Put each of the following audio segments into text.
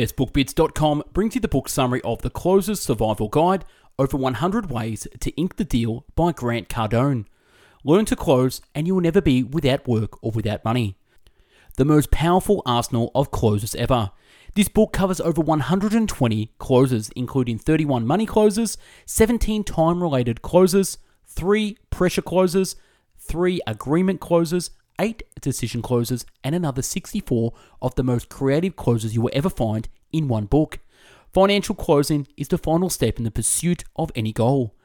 BestBookBits.com brings you the book summary of The Closer's Survival Guide Over 100 Ways to Ink the Deal by Grant Cardone. Learn to close, and you will never be without work or without money. The most powerful arsenal of closes ever. This book covers over 120 closes, including 31 money closes, 17 time related closes, 3 pressure closes, 3 agreement closes, 8 decision closes, and another 64 of the most creative closes you will ever find in one book. Financial closing is the final step in the pursuit of any goal.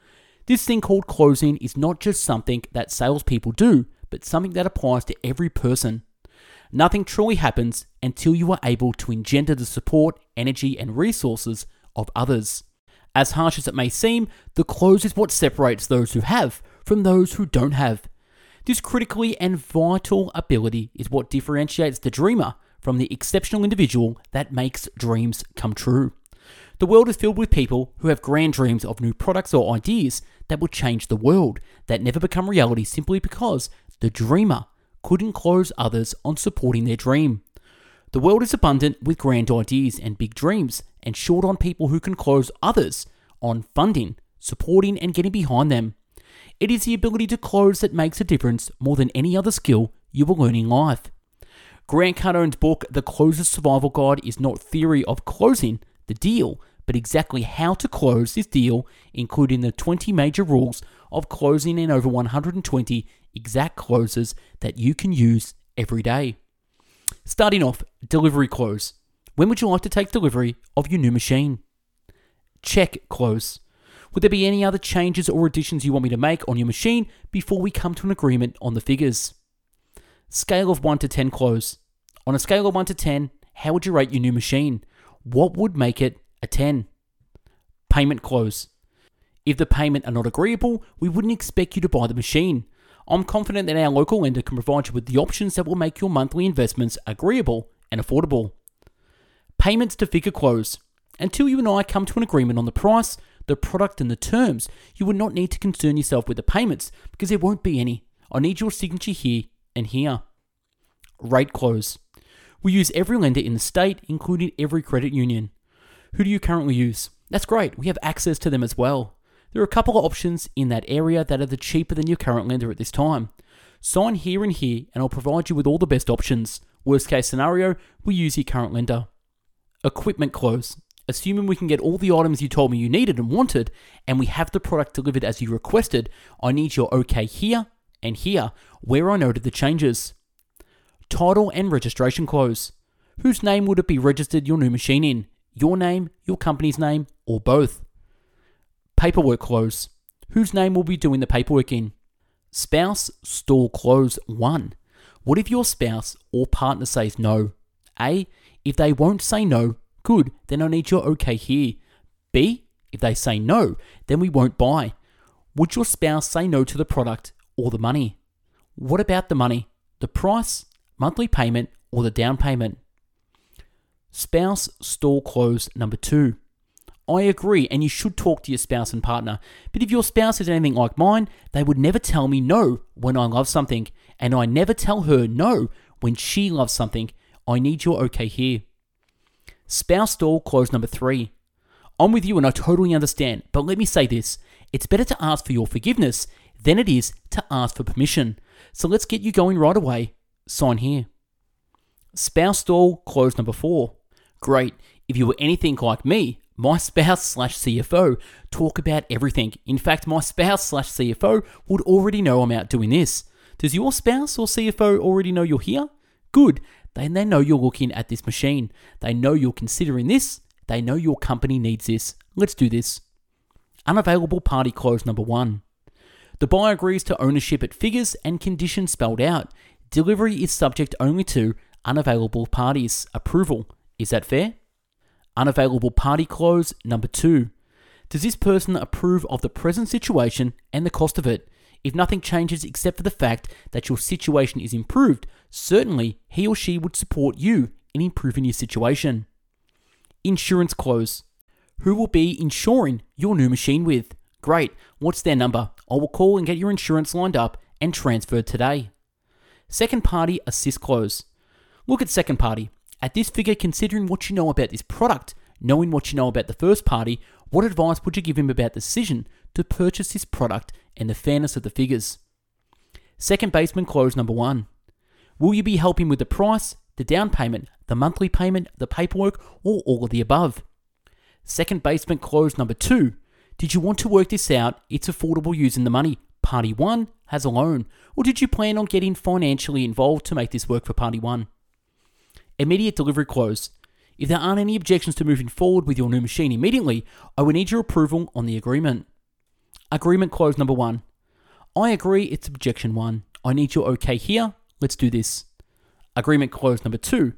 This thing called closing is not just something that salespeople do, but something that applies to every person. Nothing truly happens until you are able to engender the support, energy, and resources of others. As harsh as it may seem, the close is what separates those who have from those who don't have. This critically and vital ability is what differentiates the dreamer from the exceptional individual that makes dreams come true. The world is filled with people who have grand dreams of new products or ideas that will change the world that never become reality simply because the dreamer couldn't close others on supporting their dream. The world is abundant with grand ideas and big dreams, and short on people who can close others on funding, supporting, and getting behind them. It is the ability to close that makes a difference more than any other skill you will learn in life. Grant Cardone's book, The Closer's Survival Guide, is not theory of closing the deal, but exactly how to close this deal, including the 20 major rules of closing and over 120 exact closes that you can use every day. Starting off, delivery close. When would you like to take delivery of your new machine? Check close. Would there be any other changes or additions you want me to make on your machine before we come to an agreement on the figures? Scale of 1 to 10 close. On a scale of 1 to 10, how would you rate your new machine? What would make it a 10? Payment close. If the payment are not agreeable, we wouldn't expect you to buy the machine. I'm confident that our local lender can provide you with the options that will make your monthly investments agreeable and affordable. Payments to figure close. Until you and I come to an agreement on the price, the product, and the terms, you would not need to concern yourself with the payments because there won't be any. I need your signature here and here. Rate close. We use every lender in the state, including every credit union. Who do you currently use? That's great, we have access to them as well. There are a couple of options in that area that are the cheaper than your current lender at this time. Sign here and here, and I'll provide you with all the best options. Worst case scenario, we use your current lender. Equipment close. Assuming we can get all the items you told me you needed and wanted, and we have the product delivered as you requested, I need your OK here and here, where I noted the changes. Title and registration close. Whose name would it be registered your new machine in? Your name, your company's name, or both? Paperwork close. Whose name will be doing the paperwork in? Spouse stall close 1. What if your spouse or partner says no? A. If they won't say no, good, then I need your okay here. B. If they say no, then we won't buy. Would your spouse say no to the product or the money? What about the money? The price, monthly payment, or the down payment? Spouse stall close number 2. I agree, and you should talk to your spouse and partner. But if your spouse is anything like mine, they would never tell me no when I love something, and I never tell her no when she loves something. I need your okay here. Spouse stall close number three. I'm with you and I totally understand, but let me say this it's better to ask for your forgiveness than it is to ask for permission. So let's get you going right away. Sign here. Spouse stall close number four. Great. If you were anything like me, my spouse slash CFO talk about everything. In fact, my spouse slash CFO would already know I'm out doing this. Does your spouse or CFO already know you're here? Good. Then they know you're looking at this machine. They know you're considering this. They know your company needs this. Let's do this. Unavailable party close number one. The buyer agrees to ownership at figures and conditions spelled out. Delivery is subject only to unavailable parties' approval. Is that fair? Unavailable party close number two. Does this person approve of the present situation and the cost of it? If nothing changes except for the fact that your situation is improved, certainly he or she would support you in improving your situation. Insurance close. Who will be insuring your new machine with? Great. What's their number? I will call and get your insurance lined up and transferred today. Second party assist close. Look at second party. At this figure, considering what you know about this product, knowing what you know about the first party, what advice would you give him about the decision to purchase this product and the fairness of the figures? Second baseman close number one. Will you be helping with the price, the down payment, the monthly payment, the paperwork, or all of the above? Second basement close number two. Did you want to work this out? It's affordable using the money. Party one has a loan. Or did you plan on getting financially involved to make this work for party one? Immediate delivery close. If there aren't any objections to moving forward with your new machine immediately, I will need your approval on the agreement. Agreement close number one. I agree, it's objection one. I need your okay here. Let's do this. Agreement close number two.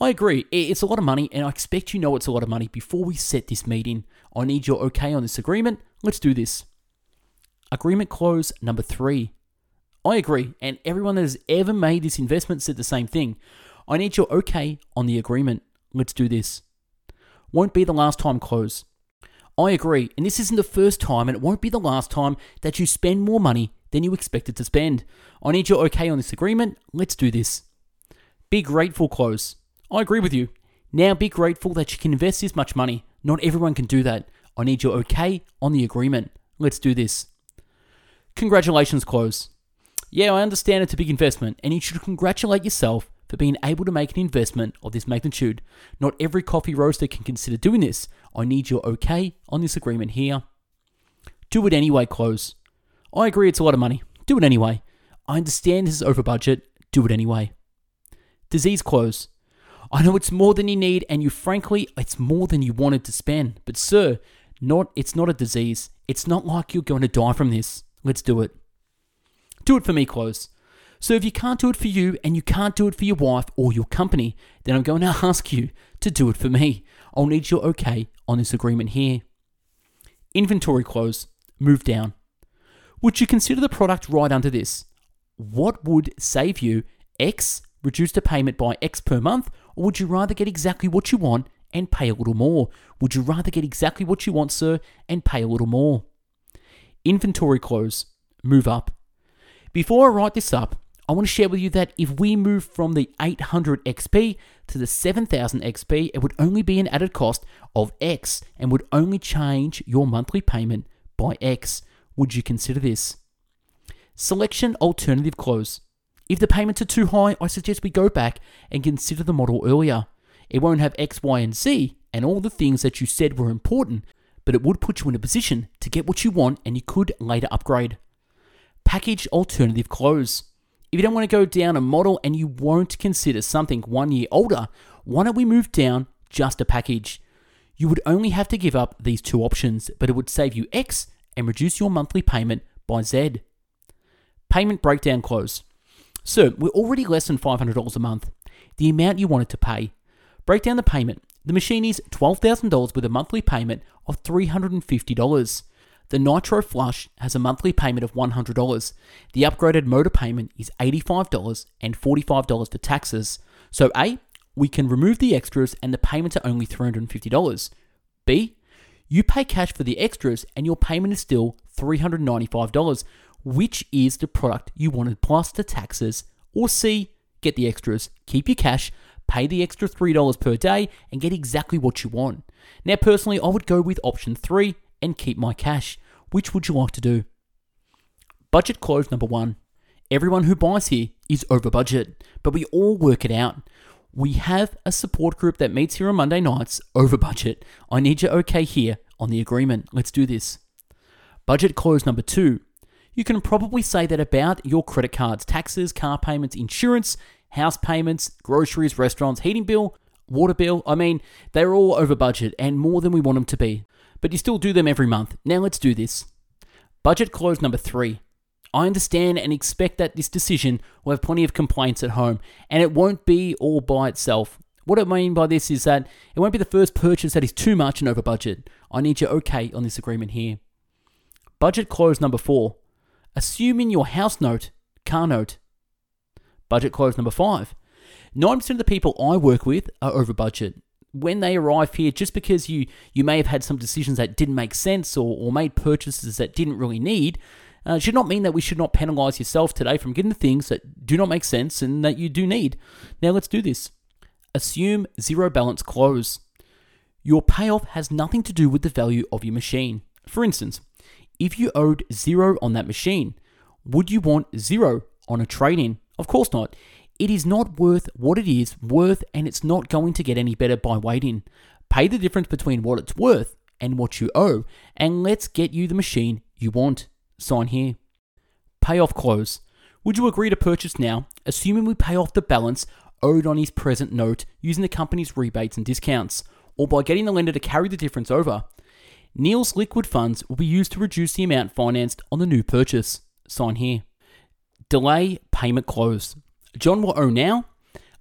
I agree, it's a lot of money, and I expect you know it's a lot of money before we set this meeting. I need your okay on this agreement. Let's do this. Agreement close number three. I agree, and everyone that has ever made this investment said the same thing. I need your okay on the agreement. Let's do this. Won't be the last time close. I agree, and this isn't the first time, and it won't be the last time that you spend more money than you expected to spend. I need your okay on this agreement. Let's do this. Be grateful close. I agree with you. Now be grateful that you can invest this much money. Not everyone can do that. I need your okay on the agreement. Let's do this. Congratulations, close. Yeah, I understand it's a big investment, and you should congratulate yourself for being able to make an investment of this magnitude. Not every coffee roaster can consider doing this. I need your okay on this agreement here. Do it anyway, close. I agree it's a lot of money. Do it anyway. I understand this is over budget. Do it anyway. Disease close. I know it's more than you need, and you frankly, it's more than you wanted to spend. But sir, not it's not a disease. It's not like you're going to die from this. Let's do it. Do it for me, close. So if you can't do it for you and you can't do it for your wife or your company, then I'm going to ask you to do it for me. I'll need your okay on this agreement here. Inventory close. Move down. Would you consider the product right under this? What would save you X, reduce the payment by X per month, or would you rather get exactly what you want and pay a little more? Would you rather get exactly what you want, sir, and pay a little more? Inventory close. Move up. Before I write this up, I want to share with you that if we move from the 800 XP to the 7000 XP, it would only be an added cost of X and would only change your monthly payment by X. Would you consider this? Selection alternative close. If the payments are too high, I suggest we go back and consider the model earlier. It won't have X, Y, and Z and all the things that you said were important, but it would put you in a position to get what you want and you could later upgrade. Package alternative close. If you don't want to go down a model and you won't consider something one year older, why don't we move down just a package? You would only have to give up these two options, but it would save you X and reduce your monthly payment by Z. Payment breakdown close. So, we're already less than $500 a month. The amount you wanted to pay. Break down the payment. The machine is $12,000 with a monthly payment of $350. The Nitro Flush has a monthly payment of $100. The upgraded motor payment is $85 and $45 for taxes. So, A, we can remove the extras and the payments are only $350. B, you pay cash for the extras and your payment is still $395, which is the product you wanted plus the taxes. Or C, get the extras, keep your cash, pay the extra $3 per day, and get exactly what you want. Now, personally, I would go with option 3 and keep my cash. Which would you like to do? Budget close number one. Everyone who buys here is over budget, but we all work it out. We have a support group that meets here on Monday nights over budget. I need your okay here on the agreement. Let's do this. Budget close number two. You can probably say that about your credit cards, taxes, car payments, insurance, house payments, groceries, restaurants, heating bill, water bill. I mean, they're all over budget and more than we want them to be but you still do them every month. Now let's do this. Budget close number three. I understand and expect that this decision will have plenty of complaints at home, and it won't be all by itself. What I mean by this is that it won't be the first purchase that is too much and over budget. I need your okay on this agreement here. Budget close number four. Assuming your house note, car note. Budget close number five. 9% of the people I work with are over budget when they arrive here, just because you you may have had some decisions that didn't make sense or, or made purchases that didn't really need, uh, should not mean that we should not penalize yourself today from getting the things that do not make sense and that you do need. Now let's do this. Assume zero balance close. Your payoff has nothing to do with the value of your machine. For instance, if you owed zero on that machine, would you want zero on a trade in? Of course not. It is not worth what it is worth, and it's not going to get any better by waiting. Pay the difference between what it's worth and what you owe, and let's get you the machine you want. Sign here. Payoff close. Would you agree to purchase now, assuming we pay off the balance owed on his present note using the company's rebates and discounts, or by getting the lender to carry the difference over? Neil's liquid funds will be used to reduce the amount financed on the new purchase. Sign here. Delay payment close. John will owe now,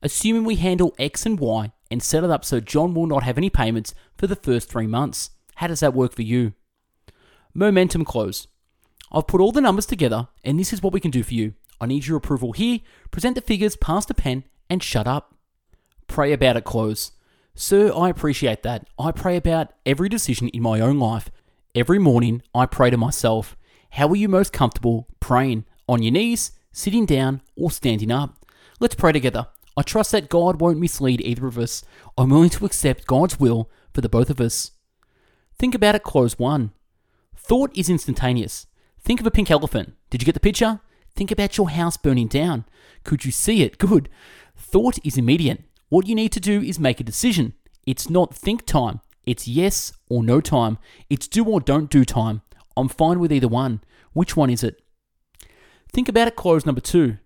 assuming we handle X and Y and set it up so John will not have any payments for the first three months. How does that work for you? Momentum close. I've put all the numbers together, and this is what we can do for you. I need your approval here. Present the figures, pass the pen, and shut up. Pray about it close. Sir, I appreciate that. I pray about every decision in my own life. Every morning, I pray to myself, how are you most comfortable praying? On your knees, sitting down, or standing up? Let's pray together. I trust that God won't mislead either of us. I'm willing to accept God's will for the both of us. Think about it, close one. Thought is instantaneous. Think of a pink elephant. Did you get the picture? Think about your house burning down. Could you see it? Good. Thought is immediate. What you need to do is make a decision. It's not think time. It's yes or no time. It's do or don't do time. I'm fine with either one. Which one is it? Think about it, close number two.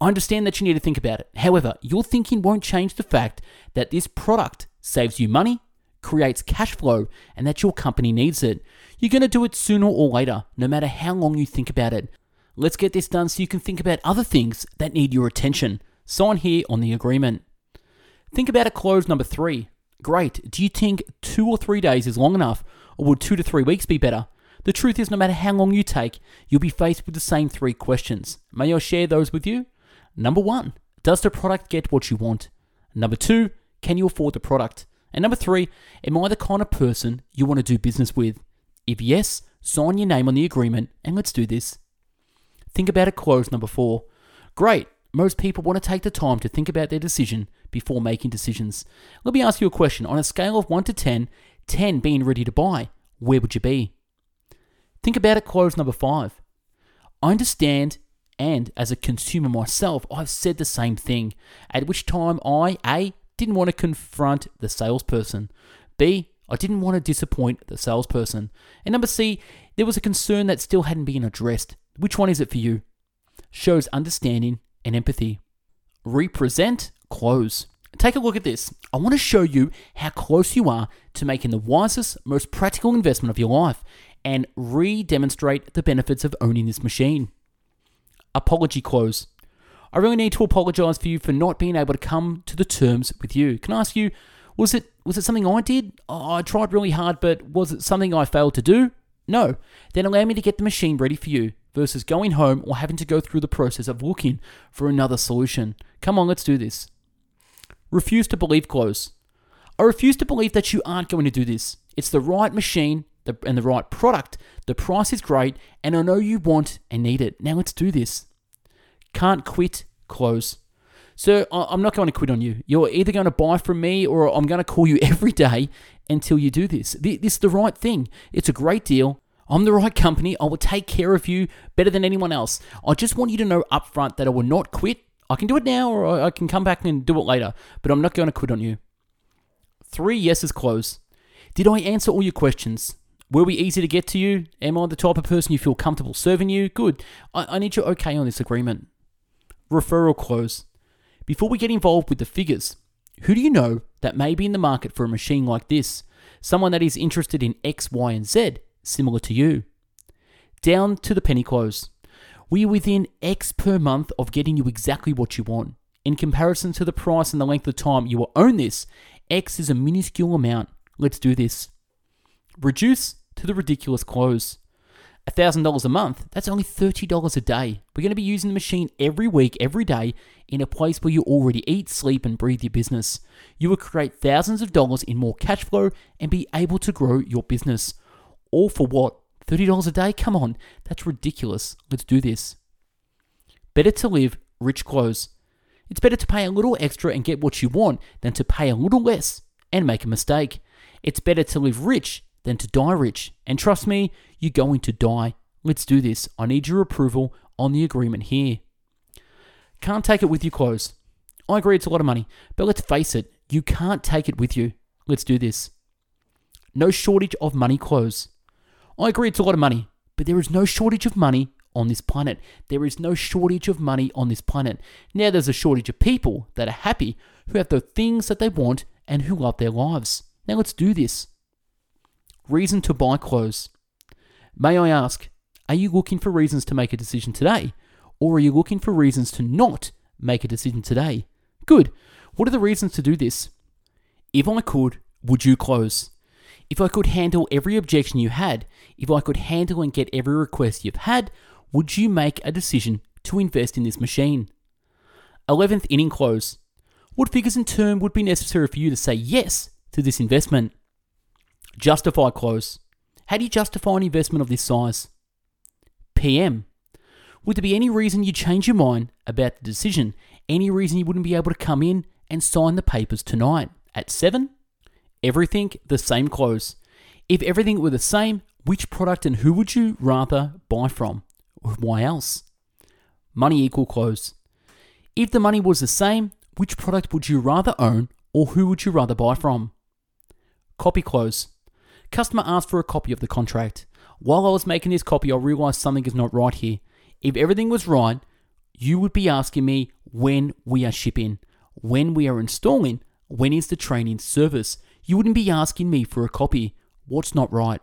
I understand that you need to think about it. However, your thinking won't change the fact that this product saves you money, creates cash flow, and that your company needs it. You're going to do it sooner or later, no matter how long you think about it. Let's get this done so you can think about other things that need your attention. Sign here on the agreement. Think about a close number three. Great. Do you think two or three days is long enough, or would two to three weeks be better? The truth is, no matter how long you take, you'll be faced with the same three questions. May I share those with you? Number one, does the product get what you want? Number two, can you afford the product? And number three, am I the kind of person you want to do business with? If yes, sign your name on the agreement and let's do this. Think about a close number four. Great. Most people want to take the time to think about their decision before making decisions. Let me ask you a question. On a scale of 1 to 10, 10 being ready to buy, where would you be? Think about it, close number 5. I understand, and as a consumer myself, I've said the same thing, at which time I, A, didn't want to confront the salesperson, B, I didn't want to disappoint the salesperson, and number C, there was a concern that still hadn't been addressed. Which one is it for you? Shows understanding and empathy. Represent, close. Take a look at this. I want to show you how close you are to making the wisest, most practical investment of your life and re demonstrate the benefits of owning this machine. Apology close. I really need to apologize for you for not being able to come to the terms with you. Can I ask you, was it was it something I did? Oh, I tried really hard, but was it something I failed to do? No. Then allow me to get the machine ready for you versus going home or having to go through the process of looking for another solution. Come on, let's do this. Refuse to believe close. I refuse to believe that you aren't going to do this. It's the right machine and the right product. The price is great, and I know you want and need it. Now let's do this. Can't quit close. So I'm not going to quit on you. You're either going to buy from me or I'm going to call you every day until you do this. This is the right thing. It's a great deal. I'm the right company. I will take care of you better than anyone else. I just want you to know up front that I will not quit. I can do it now or I can come back and do it later, but I'm not going to quit on you. Three yeses close. Did I answer all your questions? Were we easy to get to you? Am I the type of person you feel comfortable serving you? Good. I, I need you okay on this agreement. Referral close. Before we get involved with the figures, who do you know that may be in the market for a machine like this? Someone that is interested in X, Y, and Z similar to you. Down to the penny close. We are within X per month of getting you exactly what you want. In comparison to the price and the length of time you will own this, X is a minuscule amount. Let's do this. Reduce to the ridiculous close. $1,000 a month, that's only $30 a day. We're going to be using the machine every week, every day, in a place where you already eat, sleep, and breathe your business. You will create thousands of dollars in more cash flow and be able to grow your business. All for what? $30 a day? Come on, that's ridiculous. Let's do this. Better to live, rich close. It's better to pay a little extra and get what you want than to pay a little less and make a mistake. It's better to live rich than to die rich. And trust me, you're going to die. Let's do this. I need your approval on the agreement here. Can't take it with you close. I agree it's a lot of money, but let's face it, you can't take it with you. Let's do this. No shortage of money close. I agree it's a lot of money, but there is no shortage of money on this planet. There is no shortage of money on this planet. Now there's a shortage of people that are happy, who have the things that they want, and who love their lives. Now let's do this. Reason to buy close. May I ask, are you looking for reasons to make a decision today? Or are you looking for reasons to not make a decision today? Good. What are the reasons to do this? If I could, would you close? If I could handle every objection you had, if I could handle and get every request you've had, would you make a decision to invest in this machine? 11th inning close. What figures in turn would be necessary for you to say yes to this investment? Justify close. How do you justify an investment of this size? PM. Would there be any reason you change your mind about the decision? Any reason you wouldn't be able to come in and sign the papers tonight at 7? Everything the same close. If everything were the same, which product and who would you rather buy from? Why else? Money equal close. If the money was the same, which product would you rather own or who would you rather buy from? Copy close. Customer asked for a copy of the contract. While I was making this copy, I realized something is not right here. If everything was right, you would be asking me when we are shipping, when we are installing, when is the training service. You wouldn't be asking me for a copy. What's not right?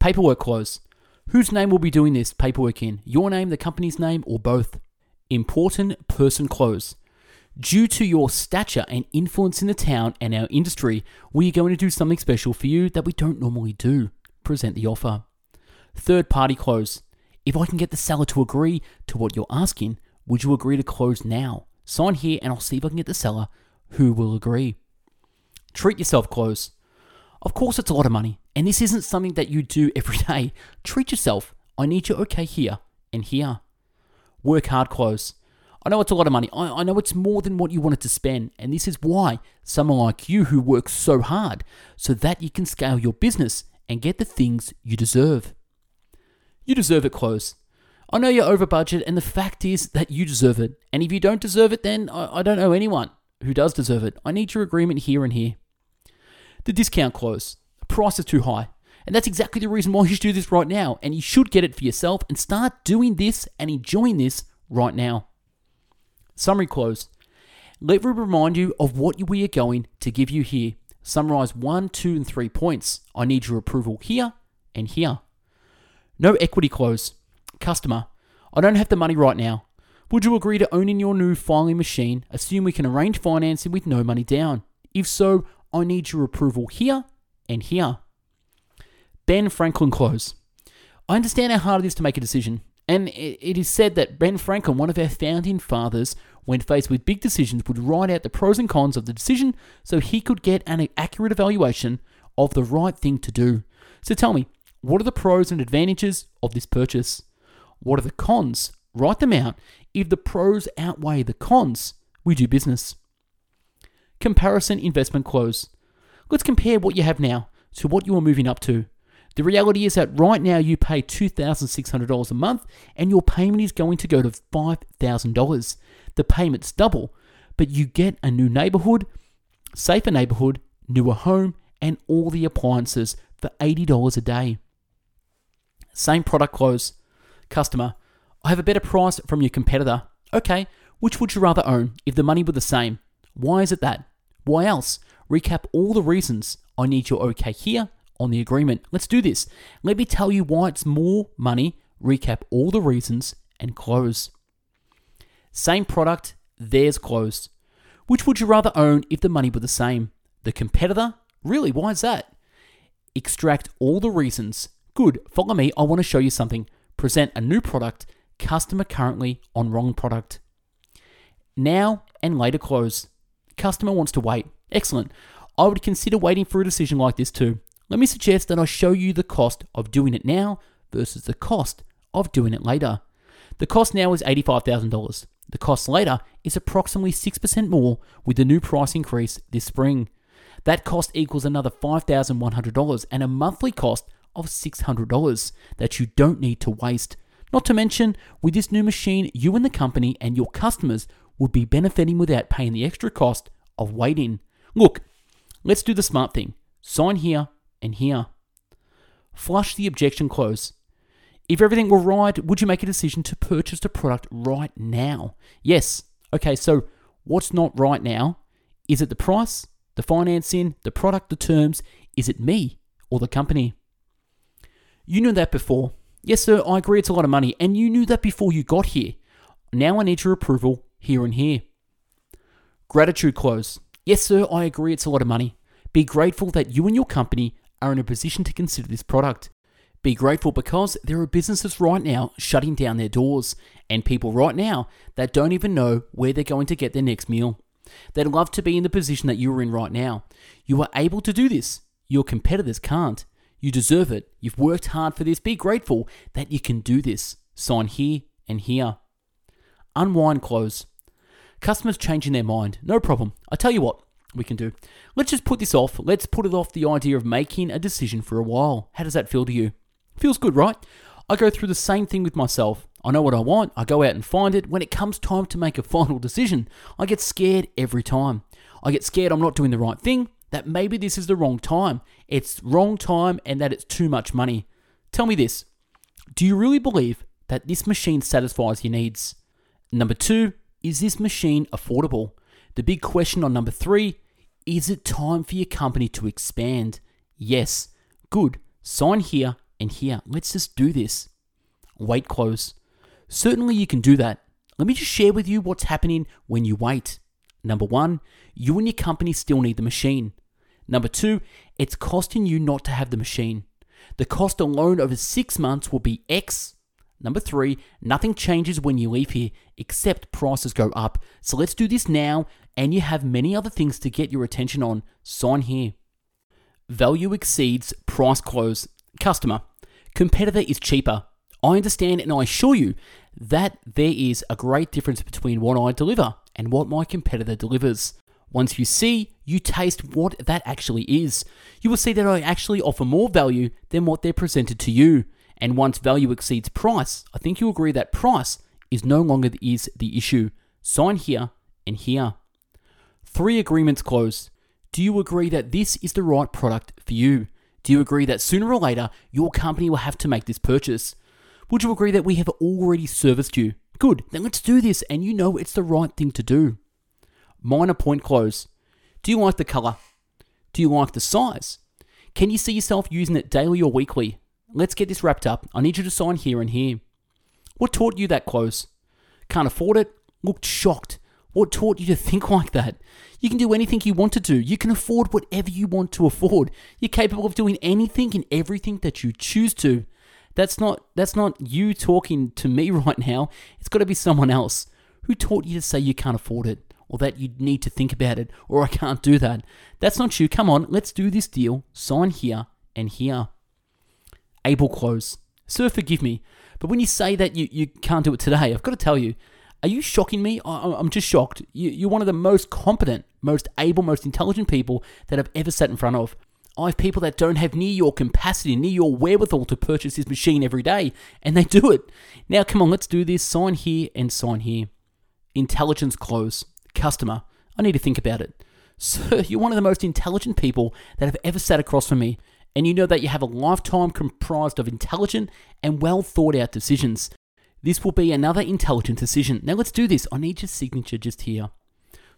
Paperwork close. Whose name will be doing this paperwork in? Your name, the company's name, or both? Important person close. Due to your stature and influence in the town and our industry, we are going to do something special for you that we don't normally do. Present the offer. Third party close. If I can get the seller to agree to what you're asking, would you agree to close now? Sign here and I'll see if I can get the seller who will agree. Treat yourself close. Of course, it's a lot of money, and this isn't something that you do every day. Treat yourself. I need you okay here and here. Work hard close. I know it's a lot of money. I, I know it's more than what you wanted to spend, and this is why someone like you who works so hard so that you can scale your business and get the things you deserve. You deserve it close. I know you're over budget, and the fact is that you deserve it. And if you don't deserve it, then I, I don't know anyone who does deserve it. I need your agreement here and here. The discount close. The price is too high. And that's exactly the reason why you should do this right now. And you should get it for yourself and start doing this and enjoying this right now. Summary close. Let me remind you of what we are going to give you here. Summarize one, two, and three points. I need your approval here and here. No equity close. Customer, I don't have the money right now. Would you agree to owning your new filing machine? Assume we can arrange financing with no money down. If so, I need your approval here and here. Ben Franklin close. I understand how hard it is to make a decision, and it is said that Ben Franklin, one of our founding fathers, when faced with big decisions, would write out the pros and cons of the decision so he could get an accurate evaluation of the right thing to do. So tell me, what are the pros and advantages of this purchase? What are the cons? Write them out. If the pros outweigh the cons, we do business. Comparison investment close. Let's compare what you have now to what you are moving up to. The reality is that right now you pay $2,600 a month and your payment is going to go to $5,000. The payment's double, but you get a new neighborhood, safer neighborhood, newer home, and all the appliances for $80 a day. Same product close. Customer, I have a better price from your competitor. Okay, which would you rather own if the money were the same? Why is it that? Why else? Recap all the reasons I need your okay here on the agreement. Let's do this. Let me tell you why it's more money, recap all the reasons, and close. Same product, theirs closed. Which would you rather own if the money were the same? The competitor? Really, why is that? Extract all the reasons. Good, follow me, I want to show you something. Present a new product, customer currently on wrong product. Now and later close. Customer wants to wait. Excellent. I would consider waiting for a decision like this too. Let me suggest that I show you the cost of doing it now versus the cost of doing it later. The cost now is $85,000. The cost later is approximately 6% more with the new price increase this spring. That cost equals another $5,100 and a monthly cost of $600 that you don't need to waste. Not to mention, with this new machine, you and the company and your customers would be benefiting without paying the extra cost of waiting. Look, let's do the smart thing. Sign here and here. Flush the objection close. If everything were right, would you make a decision to purchase the product right now? Yes. Okay, so what's not right now? Is it the price, the financing, the product, the terms? Is it me or the company? You knew that before. Yes, sir, I agree it's a lot of money, and you knew that before you got here. Now I need your approval here and here. Gratitude close. Yes, sir, I agree it's a lot of money. Be grateful that you and your company are in a position to consider this product. Be grateful because there are businesses right now shutting down their doors and people right now that don't even know where they're going to get their next meal. They'd love to be in the position that you are in right now. You are able to do this. Your competitors can't. You deserve it. You've worked hard for this. Be grateful that you can do this. Sign here and here. Unwind close. Customers changing their mind. No problem. I tell you what we can do. Let's just put this off. Let's put it off the idea of making a decision for a while. How does that feel to you? Feels good, right? I go through the same thing with myself. I know what I want, I go out and find it. When it comes time to make a final decision, I get scared every time. I get scared I'm not doing the right thing, that maybe this is the wrong time. It's wrong time and that it's too much money. Tell me this do you really believe that this machine satisfies your needs? Number two, is this machine affordable? The big question on number three is it time for your company to expand? Yes. Good. Sign here and here. Let's just do this. Wait close. Certainly you can do that. Let me just share with you what's happening when you wait. Number one, you and your company still need the machine. Number two, it's costing you not to have the machine. The cost alone over six months will be X Number three, nothing changes when you leave here except prices go up. So let's do this now, and you have many other things to get your attention on. Sign here. Value exceeds price close. Customer. Competitor is cheaper. I understand and I assure you that there is a great difference between what I deliver and what my competitor delivers. Once you see, you taste what that actually is. You will see that I actually offer more value than what they're presented to you. And once value exceeds price, I think you agree that price is no longer is the issue. Sign here and here. Three agreements close. Do you agree that this is the right product for you? Do you agree that sooner or later your company will have to make this purchase? Would you agree that we have already serviced you? Good, then let's do this and you know it's the right thing to do. Minor point close. Do you like the color? Do you like the size? Can you see yourself using it daily or weekly? Let's get this wrapped up. I need you to sign here and here. What taught you that close? Can't afford it? Looked shocked. What taught you to think like that? You can do anything you want to do. You can afford whatever you want to afford. You're capable of doing anything and everything that you choose to. That's not that's not you talking to me right now. It's got to be someone else. Who taught you to say you can't afford it or that you need to think about it or I can't do that? That's not you. Come on, let's do this deal. Sign here and here able close. Sir, forgive me, but when you say that you, you can't do it today, I've got to tell you, are you shocking me? I'm just shocked. You, you're one of the most competent, most able, most intelligent people that I've ever sat in front of. I have people that don't have near your capacity, near your wherewithal to purchase this machine every day, and they do it. Now, come on, let's do this. Sign here and sign here. Intelligence close. Customer, I need to think about it. Sir, you're one of the most intelligent people that have ever sat across from me and you know that you have a lifetime comprised of intelligent and well thought out decisions. This will be another intelligent decision. Now let's do this. I need your signature just here.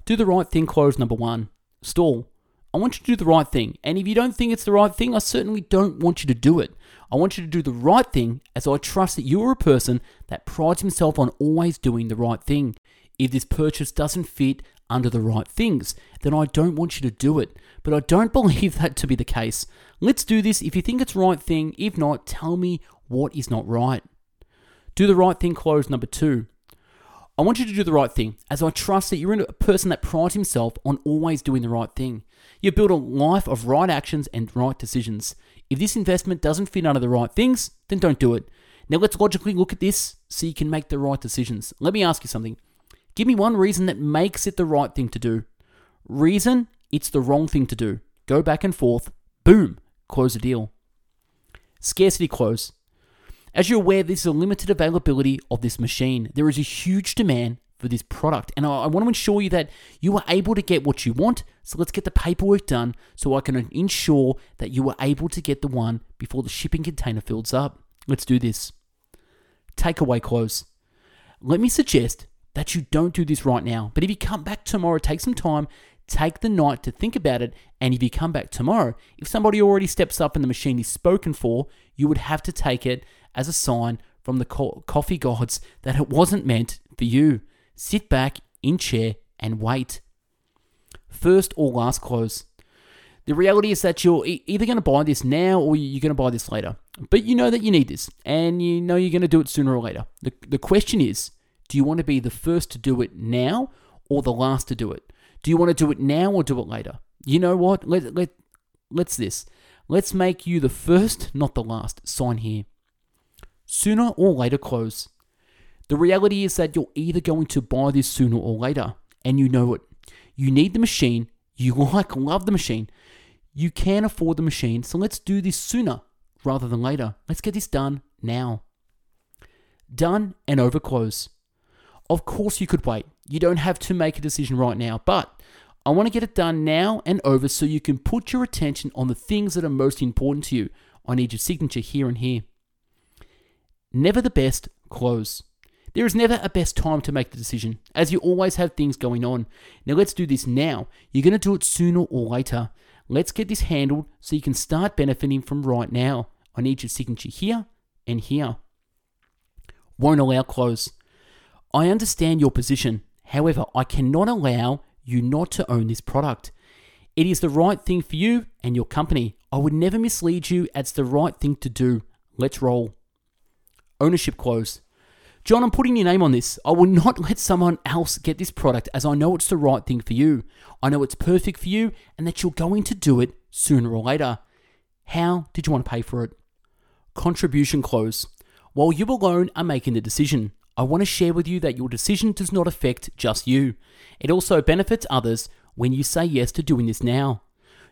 Do the right thing, close number one. Stall. I want you to do the right thing. And if you don't think it's the right thing, I certainly don't want you to do it. I want you to do the right thing as I trust that you are a person that prides himself on always doing the right thing. If this purchase doesn't fit under the right things, then I don't want you to do it. But I don't believe that to be the case. Let's do this. If you think it's right thing, if not, tell me what is not right. Do the right thing, close number two. I want you to do the right thing, as I trust that you're a person that prides himself on always doing the right thing. You build a life of right actions and right decisions. If this investment doesn't fit under the right things, then don't do it. Now let's logically look at this so you can make the right decisions. Let me ask you something. Give me one reason that makes it the right thing to do. Reason, it's the wrong thing to do. Go back and forth. Boom, close the deal. Scarcity close. As you're aware, this is a limited availability of this machine. There is a huge demand for this product, and I, I want to ensure you that you are able to get what you want. So let's get the paperwork done so I can ensure that you are able to get the one before the shipping container fills up. Let's do this. Takeaway close. Let me suggest that you don't do this right now, but if you come back tomorrow, take some time, take the night to think about it, and if you come back tomorrow, if somebody already steps up and the machine is spoken for, you would have to take it as a sign from the co- coffee gods that it wasn't meant for you. Sit back in chair and wait. First or last close. The reality is that you're either going to buy this now or you're going to buy this later. But you know that you need this and you know you're going to do it sooner or later. The, the question is do you want to be the first to do it now or the last to do it? Do you want to do it now or do it later? You know what? Let, let, let's this. Let's make you the first, not the last. Sign here. Sooner or later close. The reality is that you're either going to buy this sooner or later, and you know it. You need the machine, you like, love the machine, you can afford the machine, so let's do this sooner rather than later. Let's get this done now. Done and over close. Of course, you could wait. You don't have to make a decision right now, but I want to get it done now and over so you can put your attention on the things that are most important to you. I need your signature here and here. Never the best, close. There is never a best time to make the decision, as you always have things going on. Now let's do this now. You're going to do it sooner or later. Let's get this handled so you can start benefiting from right now. I need your signature here and here. Won't allow close. I understand your position. However, I cannot allow you not to own this product. It is the right thing for you and your company. I would never mislead you. It's the right thing to do. Let's roll. Ownership close. John, I'm putting your name on this. I will not let someone else get this product as I know it's the right thing for you. I know it's perfect for you and that you're going to do it sooner or later. How did you want to pay for it? Contribution close. While you alone are making the decision, I want to share with you that your decision does not affect just you. It also benefits others when you say yes to doing this now.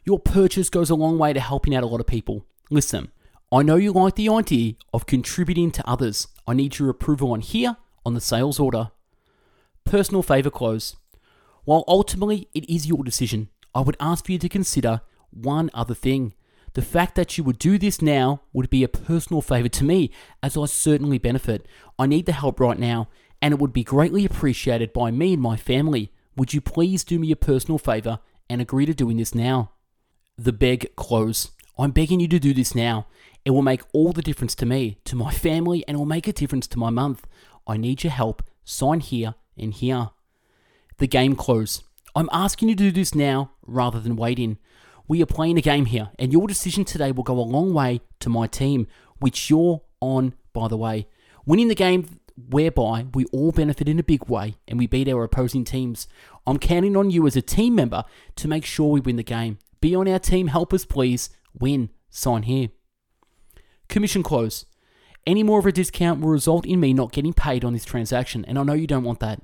Your purchase goes a long way to helping out a lot of people. Listen, I know you like the idea of contributing to others. I need your approval on here on the sales order. Personal favour close. While ultimately it is your decision, I would ask for you to consider one other thing. The fact that you would do this now would be a personal favour to me, as I certainly benefit. I need the help right now, and it would be greatly appreciated by me and my family. Would you please do me a personal favour and agree to doing this now? The beg close. I'm begging you to do this now. It will make all the difference to me, to my family, and it will make a difference to my month. I need your help. Sign here and here. The game close. I'm asking you to do this now rather than waiting. We are playing a game here, and your decision today will go a long way to my team, which you're on, by the way. Winning the game whereby we all benefit in a big way and we beat our opposing teams. I'm counting on you as a team member to make sure we win the game. Be on our team, help us please. Win. Sign here. Commission close. Any more of a discount will result in me not getting paid on this transaction, and I know you don't want that.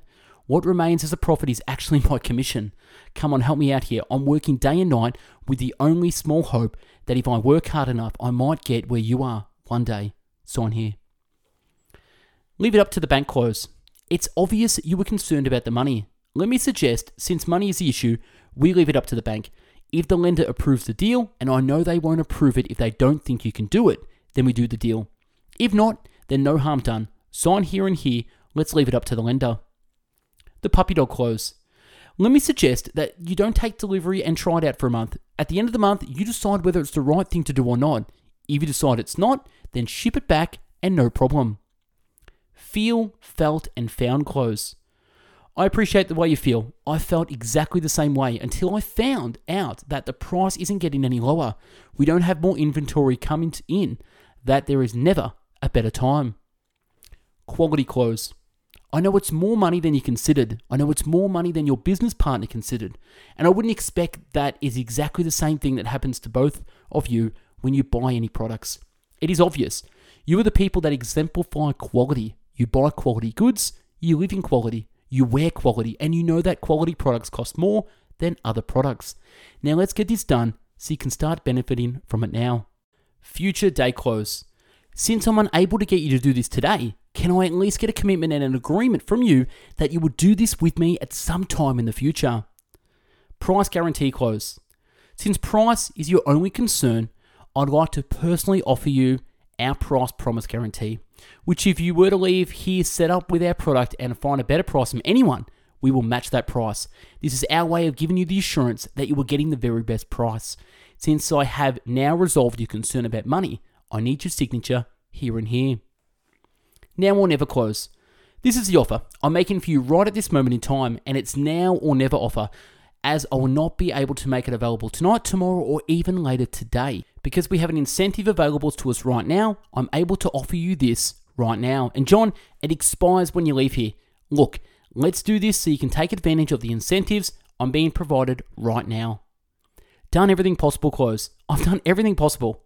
What remains as a profit is actually my commission. Come on, help me out here. I'm working day and night with the only small hope that if I work hard enough, I might get where you are one day. Sign here. Leave it up to the bank close. It's obvious you were concerned about the money. Let me suggest, since money is the issue, we leave it up to the bank. If the lender approves the deal, and I know they won't approve it if they don't think you can do it, then we do the deal. If not, then no harm done. Sign here and here. Let's leave it up to the lender. The puppy dog close. Let me suggest that you don't take delivery and try it out for a month. At the end of the month, you decide whether it's the right thing to do or not. If you decide it's not, then ship it back and no problem. Feel, felt, and found close. I appreciate the way you feel. I felt exactly the same way until I found out that the price isn't getting any lower. We don't have more inventory coming in, that there is never a better time. Quality close. I know it's more money than you considered. I know it's more money than your business partner considered. And I wouldn't expect that is exactly the same thing that happens to both of you when you buy any products. It is obvious. You are the people that exemplify quality. You buy quality goods, you live in quality, you wear quality, and you know that quality products cost more than other products. Now let's get this done so you can start benefiting from it now. Future day close. Since I'm unable to get you to do this today, can I at least get a commitment and an agreement from you that you will do this with me at some time in the future? Price guarantee close. Since price is your only concern, I'd like to personally offer you our price promise guarantee, which if you were to leave here set up with our product and find a better price from anyone, we will match that price. This is our way of giving you the assurance that you are getting the very best price. Since I have now resolved your concern about money, I need your signature here and here. Now or never close. This is the offer I'm making for you right at this moment in time, and it's now or never offer, as I will not be able to make it available tonight, tomorrow, or even later today. Because we have an incentive available to us right now, I'm able to offer you this right now. And John, it expires when you leave here. Look, let's do this so you can take advantage of the incentives I'm being provided right now. Done everything possible, close. I've done everything possible.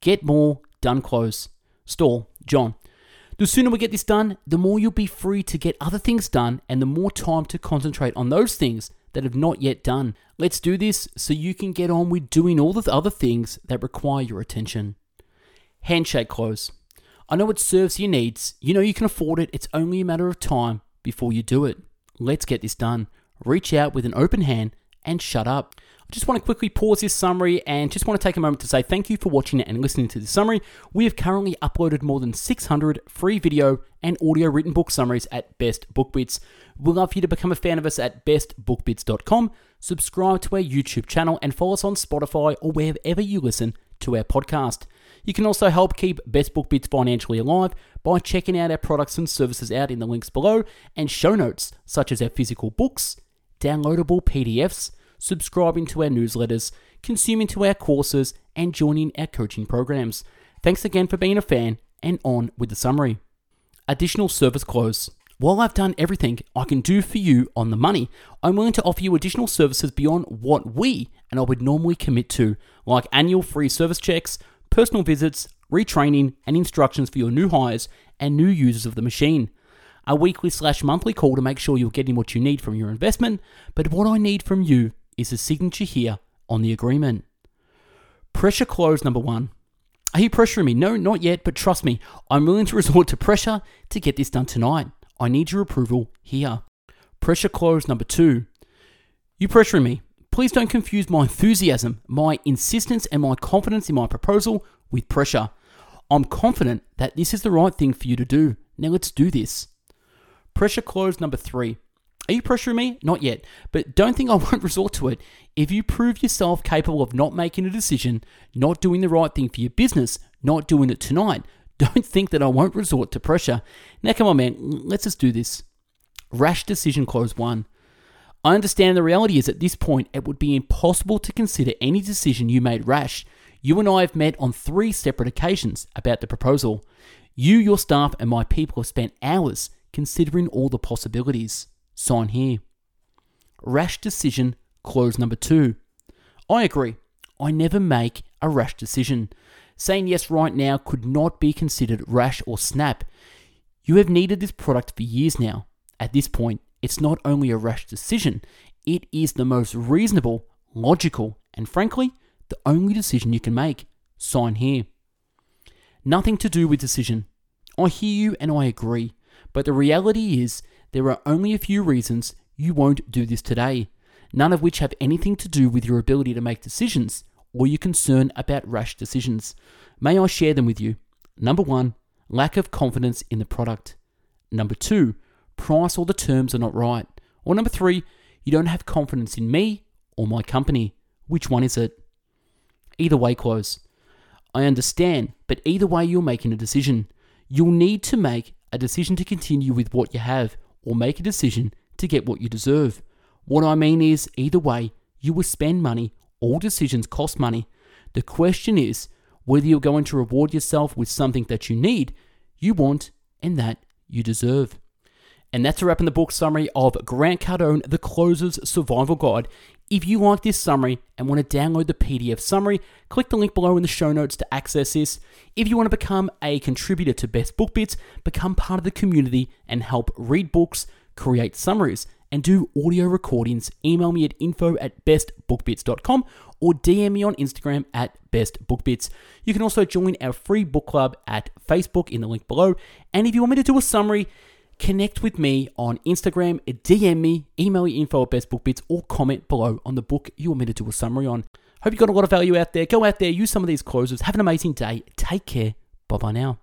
Get more, done, close. Stall, John. The sooner we get this done, the more you'll be free to get other things done and the more time to concentrate on those things that have not yet done. Let's do this so you can get on with doing all the other things that require your attention. Handshake close. I know it serves your needs. You know you can afford it. It's only a matter of time before you do it. Let's get this done. Reach out with an open hand and shut up. Just want to quickly pause this summary and just want to take a moment to say thank you for watching and listening to this summary. We have currently uploaded more than 600 free video and audio written book summaries at Best Book Bits. We'd love for you to become a fan of us at bestbookbits.com, subscribe to our YouTube channel, and follow us on Spotify or wherever you listen to our podcast. You can also help keep Best Book Bits financially alive by checking out our products and services out in the links below and show notes, such as our physical books, downloadable PDFs, subscribing to our newsletters, consuming to our courses, and joining our coaching programs. Thanks again for being a fan, and on with the summary. Additional service close. While I've done everything I can do for you on the money, I'm willing to offer you additional services beyond what we and I would normally commit to, like annual free service checks, personal visits, retraining, and instructions for your new hires and new users of the machine. A weekly slash monthly call to make sure you're getting what you need from your investment, but what I need from you is a signature here on the agreement. Pressure close number one. Are you pressuring me? No, not yet, but trust me, I'm willing to resort to pressure to get this done tonight. I need your approval here. Pressure close number two. You pressuring me. Please don't confuse my enthusiasm, my insistence, and my confidence in my proposal with pressure. I'm confident that this is the right thing for you to do. Now let's do this. Pressure close number three. Are you pressuring me? Not yet, but don't think I won't resort to it. If you prove yourself capable of not making a decision, not doing the right thing for your business, not doing it tonight, don't think that I won't resort to pressure. Now, come on, man, let's just do this. Rash decision close one. I understand the reality is at this point it would be impossible to consider any decision you made rash. You and I have met on three separate occasions about the proposal. You, your staff, and my people have spent hours considering all the possibilities. Sign here. Rash decision close number two. I agree. I never make a rash decision. Saying yes right now could not be considered rash or snap. You have needed this product for years now. At this point, it's not only a rash decision, it is the most reasonable, logical, and frankly, the only decision you can make. Sign here. Nothing to do with decision. I hear you and I agree, but the reality is there are only a few reasons you won't do this today, none of which have anything to do with your ability to make decisions or your concern about rash decisions. May I share them with you? Number one, lack of confidence in the product. Number two, price or the terms are not right. Or number three, you don't have confidence in me or my company. Which one is it? Either way, close. I understand, but either way, you're making a decision. You'll need to make a decision to continue with what you have or make a decision to get what you deserve. What I mean is, either way, you will spend money all decisions cost money. The question is whether you're going to reward yourself with something that you need, you want, and that you deserve. And that's a wrap in the book summary of Grant Cardone, The Closer's Survival Guide. If you like this summary and want to download the PDF summary, click the link below in the show notes to access this. If you want to become a contributor to Best Book Bits, become part of the community and help read books, create summaries, and do audio recordings, email me at info at bestbookbits.com or DM me on Instagram at bestbookbits. You can also join our free book club at Facebook in the link below. And if you want me to do a summary, connect with me on Instagram, DM me, email me info at bestbookbits, or comment below on the book you want me to do a summary on. Hope you got a lot of value out there. Go out there, use some of these closers. Have an amazing day. Take care. Bye bye now.